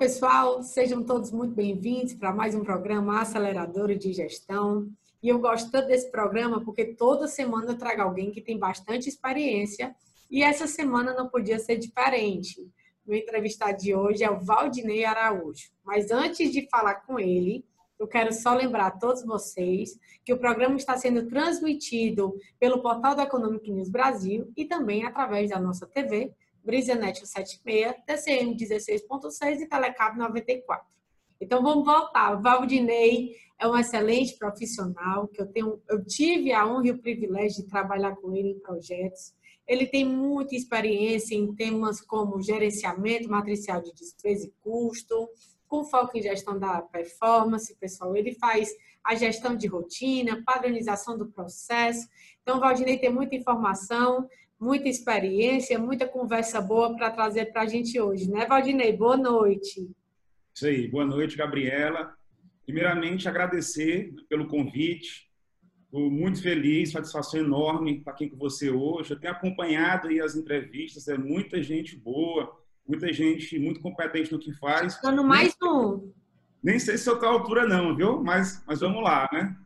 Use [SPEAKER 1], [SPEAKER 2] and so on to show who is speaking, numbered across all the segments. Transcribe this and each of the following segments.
[SPEAKER 1] pessoal, sejam todos muito bem-vindos para mais um programa Acelerador de Gestão. E eu gosto tanto desse programa porque toda semana eu trago alguém que tem bastante experiência e essa semana não podia ser diferente. Meu entrevistado de hoje é o Valdinei Araújo. Mas antes de falar com ele, eu quero só lembrar a todos vocês que o programa está sendo transmitido pelo portal da Economic News Brasil e também através da nossa TV, BrisaNet 76, TCM 16.6 e Telecab 94. Então vamos voltar. O Valdinei é um excelente profissional que eu tenho, eu tive a honra e o privilégio de trabalhar com ele em projetos. Ele tem muita experiência em temas como gerenciamento matricial de despesa e custo, com foco em gestão da performance, pessoal. Ele faz a gestão de rotina, padronização do processo. Então, o Valdinei tem muita informação, muita experiência, muita conversa boa para trazer para a gente hoje, né, Valdinei? Boa noite.
[SPEAKER 2] Isso aí, boa noite, Gabriela. Primeiramente, agradecer pelo convite. Estou muito feliz, satisfação enorme estar aqui com você hoje. Eu tenho acompanhado aí as entrevistas, é muita gente boa, muita gente muito competente no que faz.
[SPEAKER 1] Dando mais um.
[SPEAKER 2] Nem sei se eu estou à altura não, viu? Mas, mas vamos lá, né?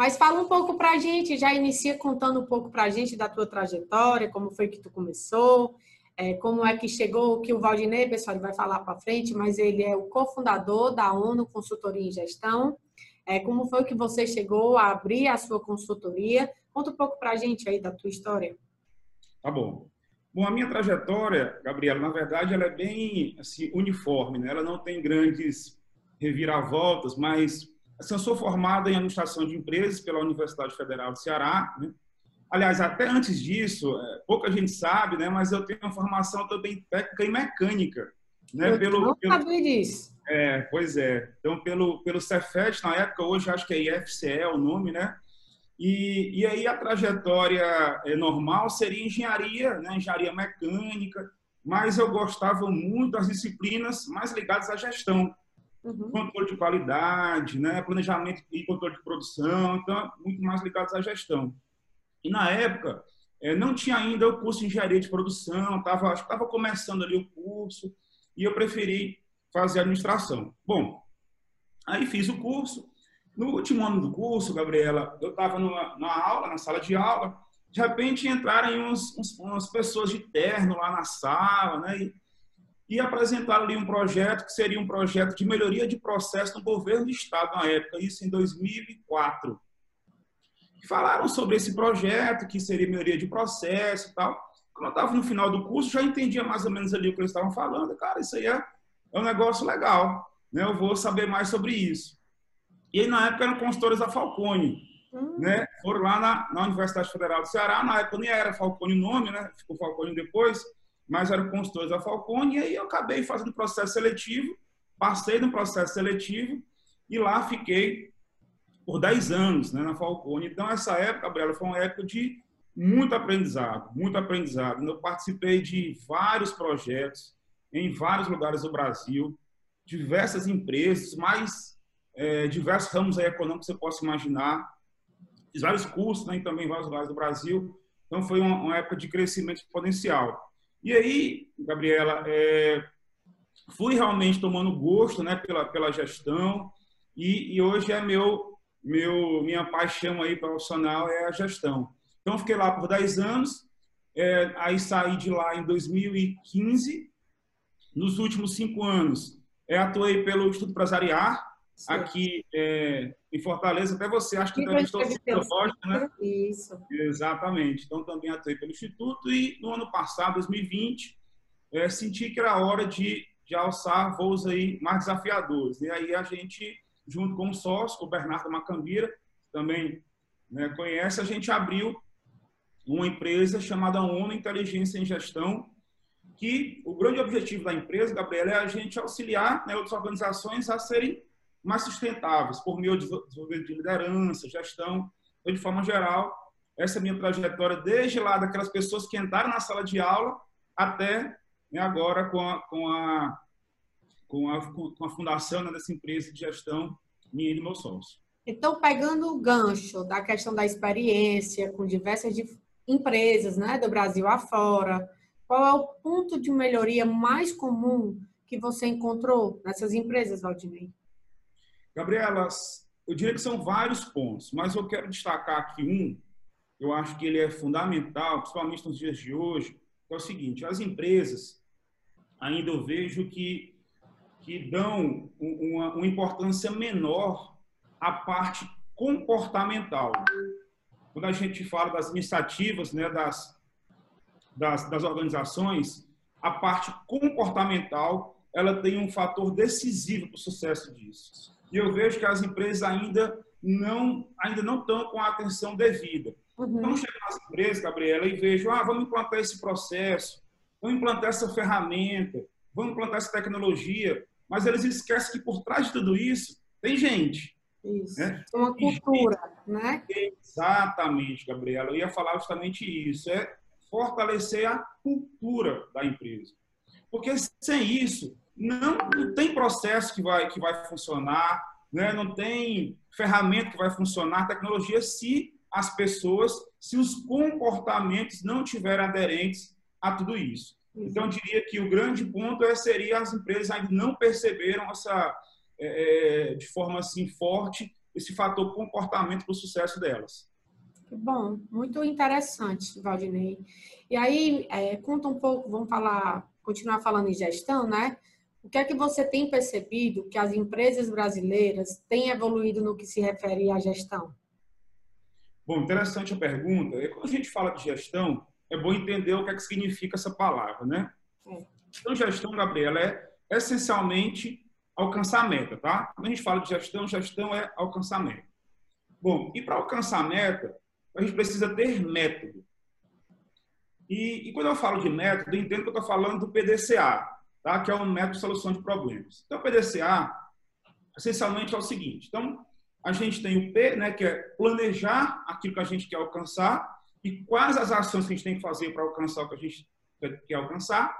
[SPEAKER 1] Mas fala um pouco para a gente, já inicia contando um pouco para a gente da tua trajetória, como foi que tu começou, é, como é que chegou, que o Valdinei, pessoal, ele vai falar para frente, mas ele é o cofundador da ONU Consultoria em Gestão. É, como foi que você chegou a abrir a sua consultoria? Conta um pouco para a gente aí da tua história.
[SPEAKER 2] Tá bom. Bom, a minha trajetória, Gabriela, na verdade, ela é bem assim, uniforme, né? Ela não tem grandes reviravoltas, mas assim, eu sou formado em administração de empresas pela Universidade Federal do Ceará. Né? Aliás, até antes disso, é, pouca gente sabe, né? Mas eu tenho uma formação também técnica e mecânica, né?
[SPEAKER 1] Eu pelo, não pelo, sabia disso.
[SPEAKER 2] É, pois é. Então, pelo pelo Cefet na época, hoje acho que é IFCE o nome, né? E, e aí a trajetória é, normal seria engenharia, né? engenharia mecânica, mas eu gostava muito das disciplinas mais ligadas à gestão. Uhum. Controle de qualidade, né? planejamento e controle de produção, então, muito mais ligados à gestão. E na época, é, não tinha ainda o curso de engenharia de produção, estava começando ali o curso, e eu preferi fazer administração. Bom, aí fiz o curso, no último ano do curso, Gabriela, eu estava na aula, na sala de aula, de repente entraram uns, uns, umas pessoas de terno lá na sala, né? E, e apresentaram ali um projeto que seria um projeto de melhoria de processo no governo do estado na época, isso em 2004. Falaram sobre esse projeto, que seria melhoria de processo e tal. Quando eu estava no final do curso, já entendia mais ou menos ali o que eles estavam falando. Cara, isso aí é, é um negócio legal, né? Eu vou saber mais sobre isso. E aí, na época, eram consultores da Falcone. Uhum. Né? Foram lá na, na, Universidade Federal do Ceará. Na época nem era Falcone o nome, né? ficou Falcone depois, mas eram consultores da Falcone. E aí eu acabei fazendo processo seletivo, passei no processo seletivo e lá fiquei por 10 anos né, na Falcone. Então, essa época, Gabriela, foi uma época de muito aprendizado, muito aprendizado. Eu participei de vários projetos em vários lugares do Brasil, diversas empresas, mais é, diversos ramos econômicos que você possa imaginar. Fiz vários cursos né, também em vários lugares do Brasil. Então, foi uma, uma época de crescimento exponencial. E aí, Gabriela, é, fui realmente tomando gosto né, pela, pela gestão e, e hoje é meu, meu minha paixão aí profissional é a gestão. Então, fiquei lá por 10 anos, é, aí saí de lá em 2015. Nos últimos cinco anos, é, atuei pelo Instituto Empresariar, aqui é, em Fortaleza. Até você, acho que entrevistou o Rocha, né?
[SPEAKER 1] Isso.
[SPEAKER 2] Exatamente. Então, também atuei pelo Instituto e no ano passado, 2020, é, senti que era hora de, de alçar voos aí mais desafiadores. E aí a gente, junto com o sócio, o Bernardo Macambira, também né, conhece, a gente abriu uma empresa chamada ONU Inteligência em Gestão, que o grande objetivo da empresa, Gabriela, é a gente auxiliar né, outras organizações a serem mais sustentáveis, por meio de desenvolvimento de liderança, gestão. Então, de forma geral, essa é minha trajetória, desde lá daquelas pessoas que entraram na sala de aula até né, agora com a, com a, com a, com a fundação né, dessa empresa de gestão, minha e do meu sócio.
[SPEAKER 1] Então, pegando o gancho da questão da experiência com diversas empresas né, do Brasil afora, qual é o ponto de melhoria mais comum que você encontrou nessas empresas, Valdinei?
[SPEAKER 2] Gabriela, eu diria que são vários pontos, mas eu quero destacar aqui um, eu acho que ele é fundamental, principalmente nos dias de hoje, é o seguinte, as empresas, ainda eu vejo que, que dão uma, uma importância menor à parte comportamental. Quando a gente fala das iniciativas, né, das, das, das organizações, a parte comportamental ela tem um fator decisivo para o sucesso disso. E eu vejo que as empresas ainda não ainda não estão com a atenção devida. Uhum. Então, chego nas empresas, Gabriela, e vejo, ah, vamos implantar esse processo, vamos implantar essa ferramenta, vamos implantar essa tecnologia, mas eles esquecem que por trás de tudo isso tem gente.
[SPEAKER 1] Isso. Né? Uma cultura, gente. né?
[SPEAKER 2] Exatamente, Gabriela. Eu ia falar justamente isso. É fortalecer a cultura da empresa. Porque sem isso, não, não tem processo que vai, que vai funcionar, né? não tem ferramenta que vai funcionar, tecnologia, se as pessoas, se os comportamentos não tiverem aderentes a tudo isso. Então, eu diria que o grande ponto é, seria as empresas ainda não perceberam essa, é, é de forma assim forte esse fator comportamento para o sucesso delas.
[SPEAKER 1] Bom, muito interessante, Valdinei. E aí, é, conta um pouco, vamos falar, continuar falando em gestão, né? O que é que você tem percebido que as empresas brasileiras têm evoluído no que se refere à gestão?
[SPEAKER 2] Bom, interessante a pergunta. E quando a gente fala de gestão, é bom entender o que é que significa essa palavra, né? É. Então, gestão, Gabriela, é essencialmente alcançar a meta, tá? Quando a gente fala de gestão, gestão é alcançar a meta. Bom, e para alcançar a meta, a gente precisa ter método. E, e, quando eu falo de método, eu entendo que eu estou falando do PDCA, tá? que é um método de solução de problemas. Então, o PDCA, essencialmente, é o seguinte. Então, a gente tem o P, né, que é planejar aquilo que a gente quer alcançar e quais as ações que a gente tem que fazer para alcançar o que a gente quer alcançar.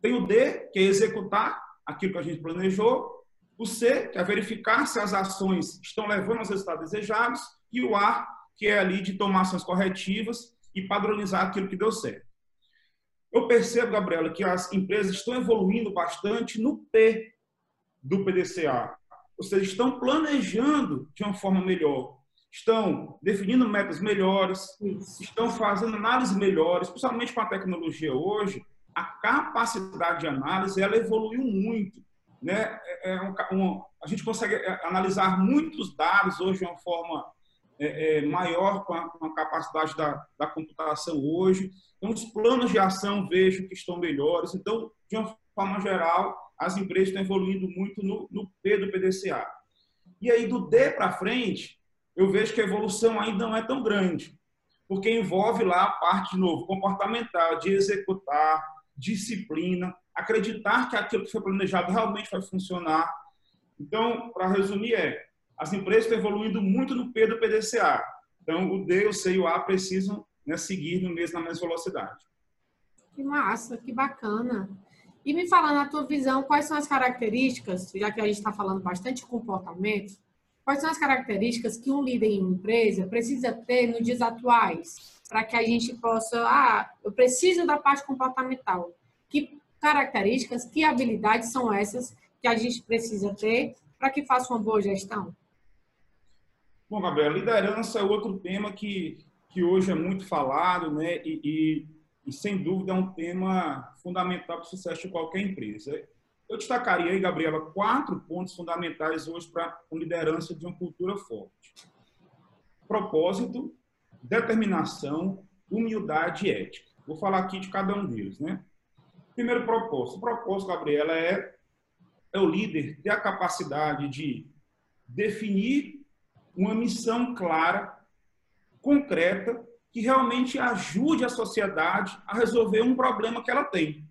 [SPEAKER 2] Tem o D, que é executar aquilo que a gente planejou. O C, que é verificar se as ações estão levando aos resultados desejados. E o A, que é ali de tomar ações corretivas e padronizar aquilo que deu certo. Eu percebo, Gabriela, que as empresas estão evoluindo bastante no P do PDCA, ou seja, estão planejando de uma forma melhor, estão definindo metas melhores, Isso. estão fazendo análises melhores, principalmente com a tecnologia hoje, a capacidade de análise ela evoluiu muito. Né? É, é um, um, a gente consegue é, analisar muitos dados hoje de uma forma é, é, maior com a, com a capacidade da, da, computação hoje. Então, os planos de ação vejo que estão melhores. Então, de uma forma geral, as empresas estão evoluindo muito no, no P do PDCA. E aí, do D para frente, eu vejo que a evolução ainda não é tão grande, porque envolve lá a parte, de novo, comportamental, de executar, disciplina, acreditar que aquilo que foi planejado realmente vai funcionar. Então, para resumir, é as empresas estão evoluindo muito no P do PDCA. Então, o D, o C e o A precisam né, seguir no mesmo, na mesma velocidade.
[SPEAKER 1] Que massa, que bacana. E me fala, na tua visão, quais são as características, já que a gente está falando bastante de comportamento, quais são as características que um líder em uma empresa precisa ter nos dias atuais, para que a gente possa, ah, eu preciso da parte comportamental. Que características, que habilidades são essas que a gente precisa ter para que faça uma boa gestão?
[SPEAKER 2] Bom, Gabriel, liderança é outro tema que, que hoje é muito falado, né? E, e, e sem dúvida é um tema fundamental para o sucesso de qualquer empresa. Eu destacaria aí, Gabriela, quatro pontos fundamentais hoje para a liderança de uma cultura forte: propósito, determinação, humildade e ética. Vou falar aqui de cada um deles, né? Primeiro propósito. O propósito, Gabriela, é, é o líder ter a capacidade de definir uma missão clara, concreta, que realmente ajude a sociedade a resolver um problema que ela tem.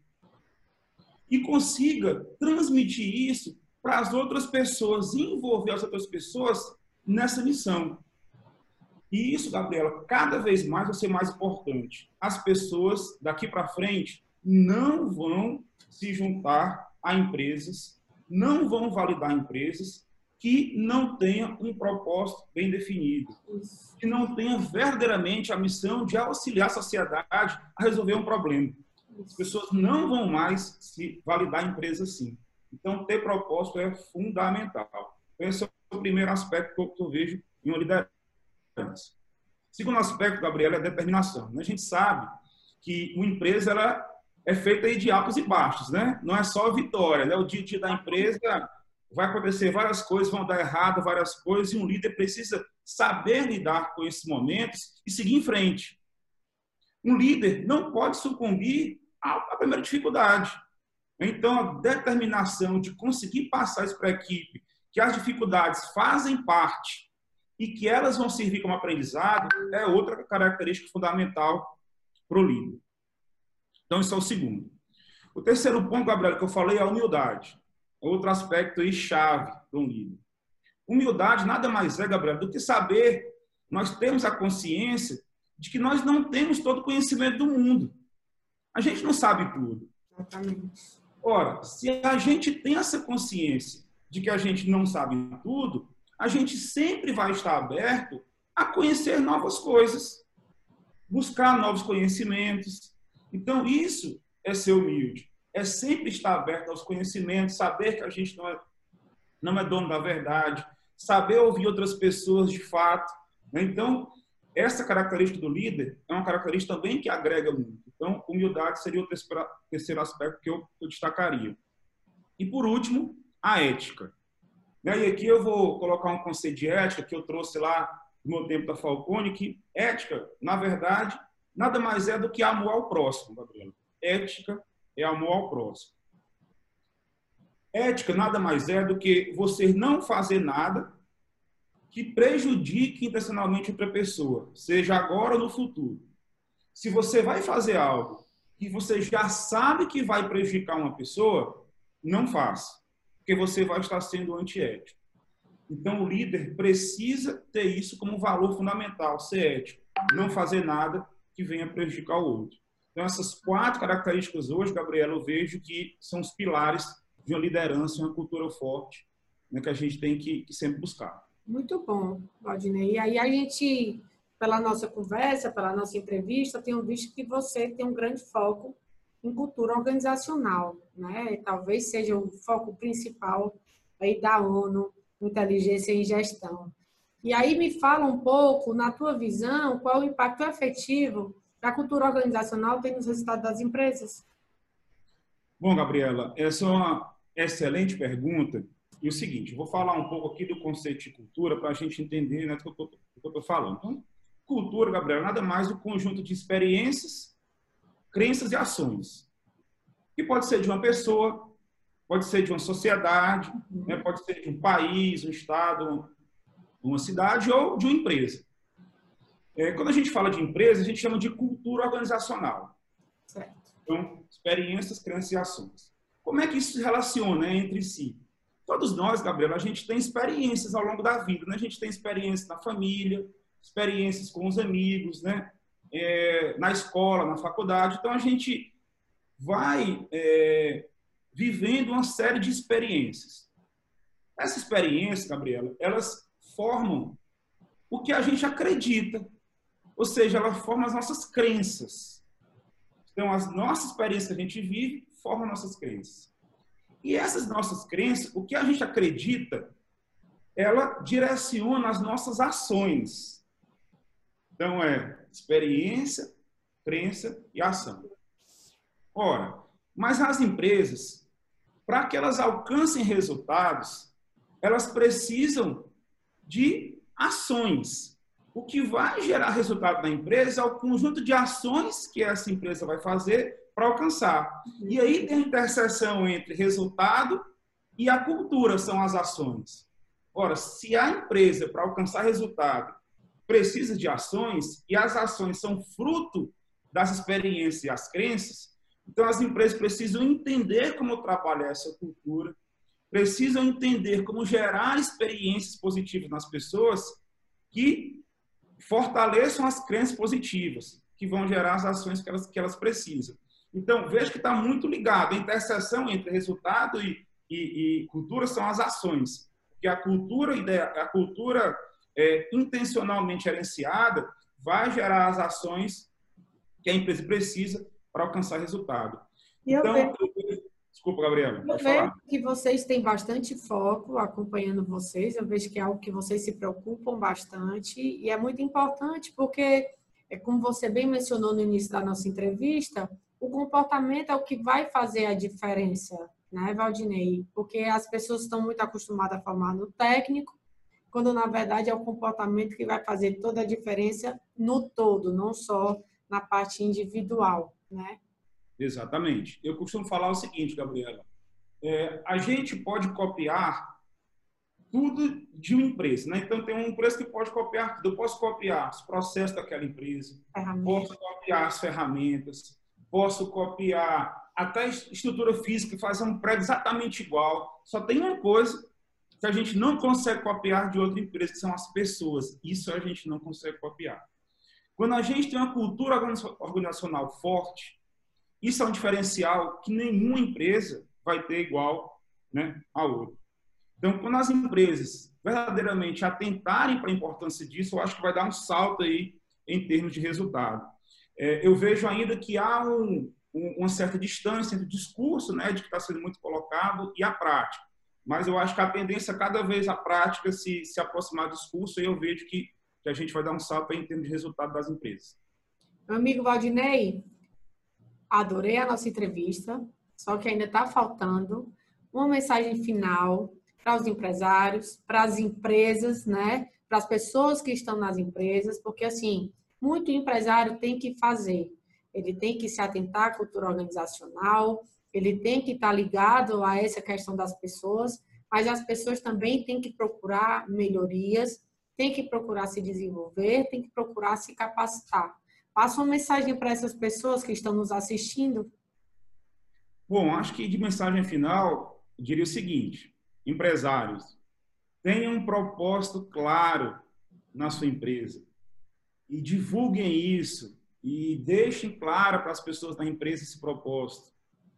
[SPEAKER 2] E consiga transmitir isso para as outras pessoas, envolver as outras pessoas nessa missão. E isso, Gabriela, cada vez mais vai ser mais importante. As pessoas daqui para frente não vão se juntar a empresas, não vão validar empresas que não tenha um propósito bem definido, que não tenha verdadeiramente a missão de auxiliar a sociedade a resolver um problema. As pessoas não vão mais se validar a empresa assim. Então, ter propósito é fundamental. Esse é o primeiro aspecto que eu, vejo em uma liderança. Segundo aspecto, Gabriela, é a determinação. A gente sabe que uma empresa ela é feita de altos e baixos, né? Não é só vitória, né? O dia a dia da empresa vai acontecer várias coisas, vão dar errado várias coisas, e um líder precisa saber lidar com esses momentos e seguir em frente. Um líder não pode sucumbir à primeira dificuldade. Então, a determinação de conseguir passar isso para a equipe, que as dificuldades fazem parte e que elas vão servir como aprendizado, é outra característica fundamental para o líder. Então, isso é o segundo. O terceiro ponto, Gabriel, que eu falei é a humildade. Outro aspecto aí chave para um líder. Humildade nada mais é, Gabriel, do que saber, nós temos a consciência de que nós não temos todo o conhecimento do mundo. A gente não sabe tudo. Exatamente. Ora, se a gente tem essa consciência de que a gente não sabe tudo, a gente sempre vai estar aberto a conhecer novas coisas, buscar novos conhecimentos. Então, isso é ser humilde. É sempre estar aberto aos conhecimentos, saber que a gente não é, não é dono da verdade, saber ouvir outras pessoas de fato. Né? Então, essa característica do líder é uma característica também que agrega muito. Então, humildade seria o terceiro aspecto que eu, eu destacaria. E, por último, a ética. Né, e aqui eu vou colocar um conceito de ética que eu trouxe lá no meu tempo da Falcone, que ética, na verdade, nada mais é do que amor ao próximo, Gabriela. Ética é amor ao próximo. Ética nada mais é do que você não fazer nada que prejudique intencionalmente outra pessoa, seja agora ou no futuro. Se você vai fazer algo que você já sabe que vai prejudicar uma pessoa, não faça, porque você vai estar sendo antiético. Então, o líder precisa ter isso como valor fundamental, ser ético, não fazer nada que venha prejudicar o outro. Então, essas quatro características hoje, Gabriela, eu vejo que são os pilares de uma liderança, uma cultura forte, né, que a gente tem que, que sempre buscar.
[SPEAKER 1] Muito bom, Valdinei. E aí a gente, pela nossa conversa, pela nossa entrevista, tenho visto que você tem um grande foco em cultura organizacional, né? Talvez seja o foco principal aí da ONU, inteligência e gestão. E aí me fala um pouco, na tua visão, qual o impacto efetivo a cultura organizacional tem nos resultados das empresas?
[SPEAKER 2] Bom, Gabriela, essa é uma excelente pergunta e o seguinte, vou falar um pouco aqui do conceito de cultura para a gente entender né, o que eu estou falando. Então, cultura, Gabriel, nada mais do conjunto de experiências, crenças e ações. Que pode ser de uma pessoa, pode ser de uma sociedade, né, pode ser de um país, um estado, uma cidade ou de uma empresa. É, quando a gente fala de empresa, a gente chama de cultura organizacional. Certo. Então, experiências, crenças e ações. Como é que isso se relaciona né, entre si? Todos nós, Gabriel, a gente tem experiências ao longo da vida, né? A gente tem experiências na família, experiências com os amigos, né? É, na escola, na faculdade. Então, a gente vai é, vivendo uma série de experiências. Essas experiências, Gabriela, elas formam o que a gente acredita. Ou seja, elas formam as nossas crenças. Então, as nossas experiências que a gente vive formam nossas crenças. E essas nossas crenças, o que a gente acredita, ela direciona as nossas ações. Então, é experiência, crença e ação. Ora, mas as empresas, para que elas alcancem resultados, elas precisam de ações. O que vai gerar resultado na empresa é o conjunto de ações que essa empresa vai fazer para alcançar. E aí tem a interseção entre resultado e a cultura, são as ações. Ora, se a empresa, para alcançar resultado, precisa de ações, e as ações são fruto das experiências e as crenças, então as empresas precisam entender como trabalhar essa cultura, precisam entender como gerar experiências positivas nas pessoas que fortaleçam as crenças positivas, que vão gerar as ações que elas, que elas precisam. Então, veja que está muito ligado. A interseção entre resultado e, e, e, cultura são as ações. Porque a cultura, a cultura é, intencionalmente gerenciada vai gerar as ações que a empresa precisa para alcançar resultado.
[SPEAKER 1] E então, eu vejo,
[SPEAKER 2] Desculpa, Gabriela.
[SPEAKER 1] Eu vejo que vocês têm bastante foco acompanhando vocês. Eu vejo que é algo que vocês se preocupam bastante e é muito importante porque, é como você bem mencionou no início da nossa entrevista, o comportamento é o que vai fazer a diferença, né, Valdinei? Porque as pessoas estão muito acostumadas a formar no técnico, quando na verdade é o comportamento que vai fazer toda a diferença no todo, não só na parte individual, né?
[SPEAKER 2] Exatamente. Eu costumo falar o seguinte, Gabriela. É, a gente pode copiar tudo de uma empresa, né? Então tem uma empresa que pode copiar tudo. Eu posso copiar os processos daquela empresa, posso copiar as ferramentas, posso copiar até a estrutura física, fazer um prédio exatamente igual. Só tem uma coisa que a gente não consegue copiar de outra empresa, que são as pessoas. Isso a gente não consegue copiar. Quando a gente tem uma cultura organizacional forte, isso é um diferencial que nenhuma empresa vai ter igual né, a outra. Então, quando as empresas verdadeiramente atentarem para a importância disso, eu acho que vai dar um salto aí em termos de resultado. É, eu vejo ainda que há um, um, uma certa distância entre o discurso, né, de que está sendo muito colocado, e a prática. Mas eu acho que a tendência, cada vez a prática se, se aproximar do discurso, e eu vejo que, que a gente vai dar um salto em termos de resultado das empresas.
[SPEAKER 1] Meu amigo Valdinei, adorei a nossa entrevista, só que ainda está faltando uma mensagem final para os empresários, para as empresas, né? Para as pessoas que estão nas empresas, porque assim, muito empresário tem que fazer. Ele tem que se atentar à cultura organizacional, ele tem que estar ligado a essa questão das pessoas, mas as pessoas também têm que procurar melhorias, têm que procurar se desenvolver, têm que procurar se capacitar. Passa uma mensagem para essas pessoas que estão nos assistindo.
[SPEAKER 2] Bom, acho que de mensagem final, diria o seguinte: empresários, tenham um propósito claro na sua empresa e divulguem isso e deixem claro para as pessoas da empresa esse propósito.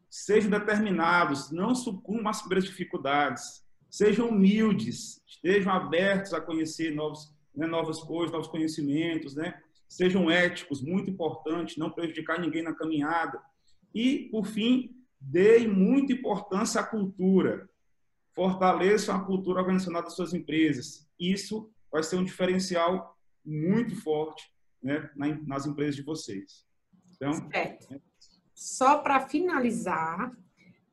[SPEAKER 2] Sejam determinados, não sucumbam às primeiras dificuldades. Sejam humildes, estejam abertos a conhecer novos, né, novas coisas, novos conhecimentos, né? Sejam éticos, muito importante, não prejudicar ninguém na caminhada. E, por fim, deem muita importância à cultura. Fortaleçam a cultura organizacional das suas empresas. Isso vai ser um diferencial muito forte né, nas empresas de vocês.
[SPEAKER 1] Então, certo. Só para finalizar,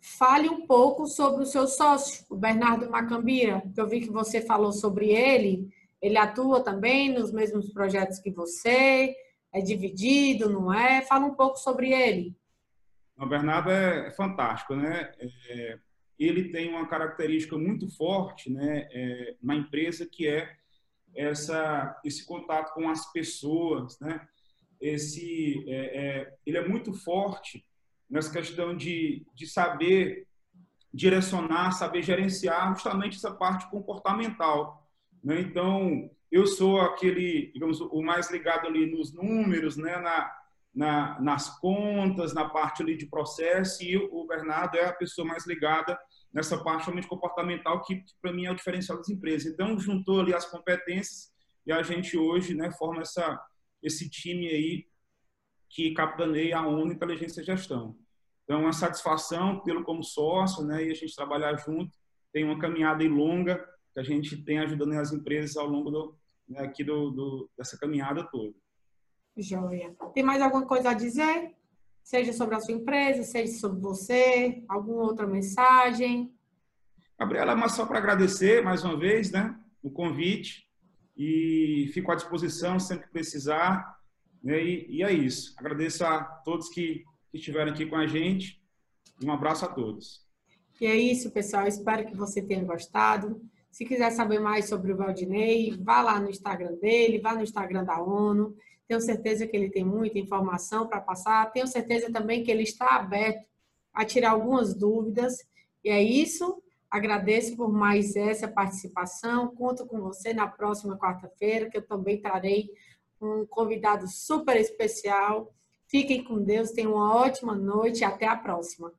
[SPEAKER 1] fale um pouco sobre o seu sócio, o Bernardo Macambira, que eu vi que você falou sobre ele. Ele atua também nos mesmos projetos que você, é dividido, não é? Fala um pouco sobre ele.
[SPEAKER 2] O Bernardo é fantástico, né? É, ele tem uma característica muito forte, né, é, na empresa que é essa, esse contato com as pessoas, né? Esse, é, é, ele é muito forte nessa questão de, de saber direcionar, saber gerenciar justamente essa parte comportamental. Né? Então, eu sou aquele, digamos, o mais ligado ali nos números, né? na, na, nas contas, na parte ali de processo, e o Bernardo é a pessoa mais ligada nessa parte realmente comportamental que, que para mim é o diferencial das empresas. Então, juntou ali as competências e a gente hoje né, forma essa, esse time aí que capitaneia a ONU Inteligência e Gestão. Então, uma satisfação tê-lo como sócio né, e a gente trabalhar junto. Tem uma caminhada longa que a gente tem ajudando as empresas ao longo do, né, aqui do, do, dessa caminhada toda.
[SPEAKER 1] Joia. Tem mais alguma coisa a dizer? Seja sobre a sua empresa, seja sobre você, alguma outra mensagem?
[SPEAKER 2] Gabriela, mas só para agradecer mais uma vez né, o convite e fico à disposição sempre que precisar. Né, e, e, é isso. Agradeço a todos que, que estiveram aqui com a gente. Um abraço a todos.
[SPEAKER 1] E é isso, pessoal. Espero que você tenha gostado. Se quiser saber mais sobre o Valdinei, vá lá no Instagram dele, vá no Instagram da ONU. Tenho certeza que ele tem muita informação para passar. Tenho certeza também que ele está aberto a tirar algumas dúvidas. E é isso. Agradeço por mais essa participação. Conto com você na próxima quarta-feira, que eu também trarei um convidado super especial. Fiquem com Deus, tenham uma ótima noite e até a próxima.